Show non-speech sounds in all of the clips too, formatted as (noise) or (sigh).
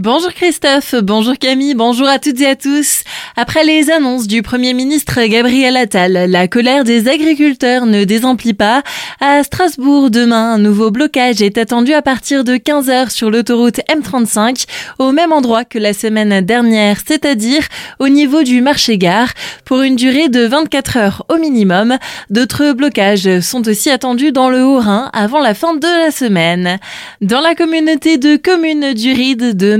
Bonjour Christophe, bonjour Camille, bonjour à toutes et à tous. Après les annonces du Premier ministre Gabriel Attal, la colère des agriculteurs ne désemplit pas. À Strasbourg, demain, un nouveau blocage est attendu à partir de 15h sur l'autoroute M35, au même endroit que la semaine dernière, c'est-à-dire au niveau du marché-gare, pour une durée de 24 heures au minimum. D'autres blocages sont aussi attendus dans le Haut-Rhin avant la fin de la semaine. Dans la communauté de communes du Ride de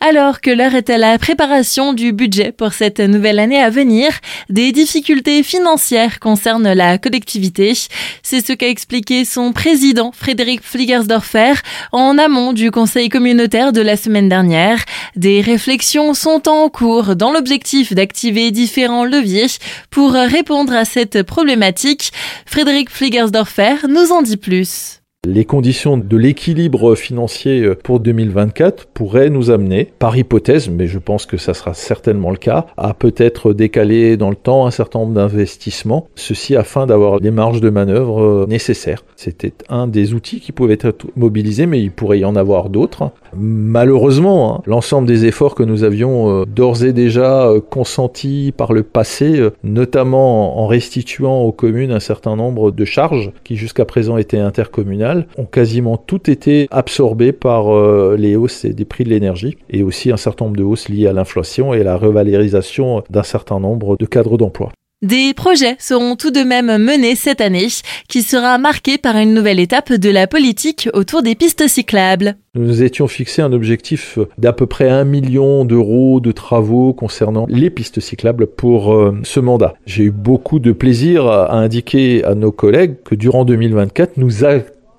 Alors que l'heure est à la préparation du budget pour cette nouvelle année à venir. Des difficultés financières concernent la collectivité. C'est ce qu'a expliqué son président Frédéric Fliegersdorfer en amont du conseil communautaire de la semaine dernière. Des réflexions sont en cours dans l'objectif d'activer différents leviers pour répondre à cette problématique. Frédéric Fliegersdorfer nous en dit plus. Les conditions de l'équilibre financier euh, pour 2024 pourraient nous amener, par hypothèse, mais je pense que ça sera certainement le cas, à peut-être décaler dans le temps un certain nombre d'investissements, ceci afin d'avoir les marges de manœuvre euh, nécessaires. C'était un des outils qui pouvait être mobilisé, mais il pourrait y en avoir d'autres. Malheureusement, hein, l'ensemble des efforts que nous avions euh, d'ores et déjà consentis par le passé, notamment en restituant aux communes un certain nombre de charges qui jusqu'à présent étaient intercommunales, ont quasiment tout été absorbés par euh, les hausses des prix de l'énergie et aussi un certain nombre de hausses liées à l'inflation et à la revalorisation d'un certain nombre de cadres d'emploi. Des projets seront tout de même menés cette année, qui sera marquée par une nouvelle étape de la politique autour des pistes cyclables. Nous étions fixés un objectif d'à peu près un million d'euros de travaux concernant les pistes cyclables pour euh, ce mandat. J'ai eu beaucoup de plaisir à indiquer à nos collègues que durant 2024, nous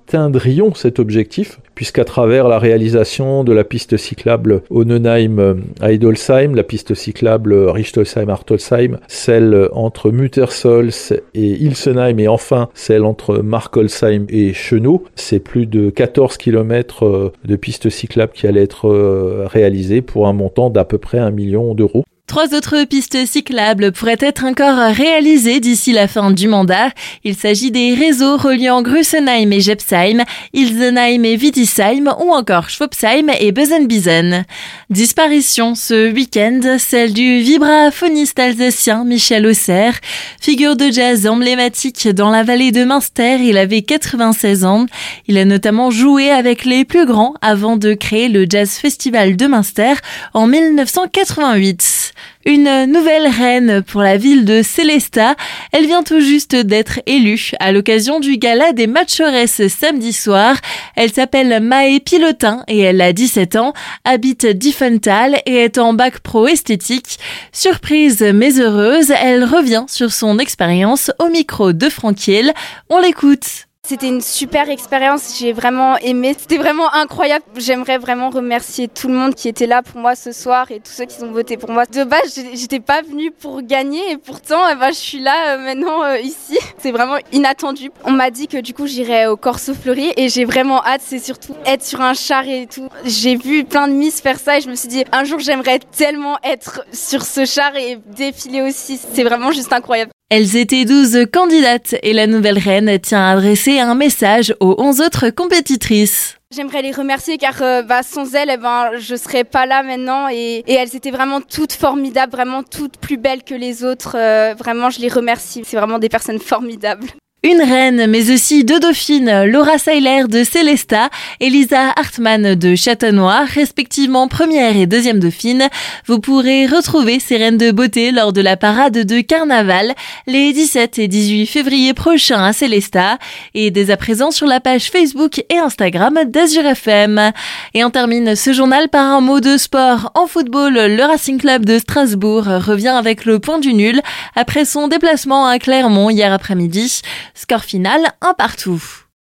atteindrions cet objectif, puisqu'à travers la réalisation de la piste cyclable Onenheim à Idolsheim, la piste cyclable Richtolsheim-Hartolsheim, celle entre Muttersols et Ilsenheim et enfin celle entre Markolsheim et Chenot, c'est plus de 14 km euh, de piste cyclable qui allaient être euh, réalisées pour un montant d'à peu près un million d'euros. Trois autres pistes cyclables pourraient être encore réalisées d'ici la fin du mandat. Il s'agit des réseaux reliant Grussenheim et Jepsheim, Ilsenheim et Wittisheim ou encore Schwabsheim et Besenbiesen. Disparition ce week-end, celle du vibraphoniste alsacien Michel Auxerre. Figure de jazz emblématique dans la vallée de Münster, il avait 96 ans. Il a notamment joué avec les plus grands avant de créer le Jazz Festival de Münster en 1988. Une nouvelle reine pour la ville de Célestat. Elle vient tout juste d'être élue à l'occasion du gala des Matchoresses samedi soir. Elle s'appelle Maë Pilotin et elle a 17 ans, habite Diffenthal et est en bac pro esthétique. Surprise mais heureuse, elle revient sur son expérience au micro de Franquiel. On l'écoute. C'était une super expérience, j'ai vraiment aimé. C'était vraiment incroyable. J'aimerais vraiment remercier tout le monde qui était là pour moi ce soir et tous ceux qui ont voté pour moi. De base, j'étais pas venue pour gagner et pourtant, eh ben, je suis là euh, maintenant euh, ici. (laughs) C'est vraiment inattendu. On m'a dit que du coup, j'irais au Corso Fleuri et j'ai vraiment hâte. C'est surtout être sur un char et tout. J'ai vu plein de Miss faire ça et je me suis dit, un jour, j'aimerais tellement être sur ce char et défiler aussi. C'est vraiment juste incroyable. Elles étaient 12 candidates et la nouvelle reine tient à adresser un message aux 11 autres compétitrices. J'aimerais les remercier car euh, bah, sans elles, eh ben, je serais pas là maintenant et, elles étaient vraiment toutes formidables, vraiment toutes plus belles que les autres. Euh, vraiment, je les remercie. C'est vraiment des personnes formidables. Une reine, mais aussi deux dauphines, Laura Seiler de Célesta et Lisa Hartmann de Châtenois, respectivement première et deuxième dauphine. Vous pourrez retrouver ces reines de beauté lors de la parade de carnaval les 17 et 18 février prochains à Célesta et dès à présent sur la page Facebook et Instagram d'Azur FM. Et on termine ce journal par un mot de sport. En football, le Racing Club de Strasbourg revient avec le point du nul après son déplacement à Clermont hier après-midi. Score final, un partout.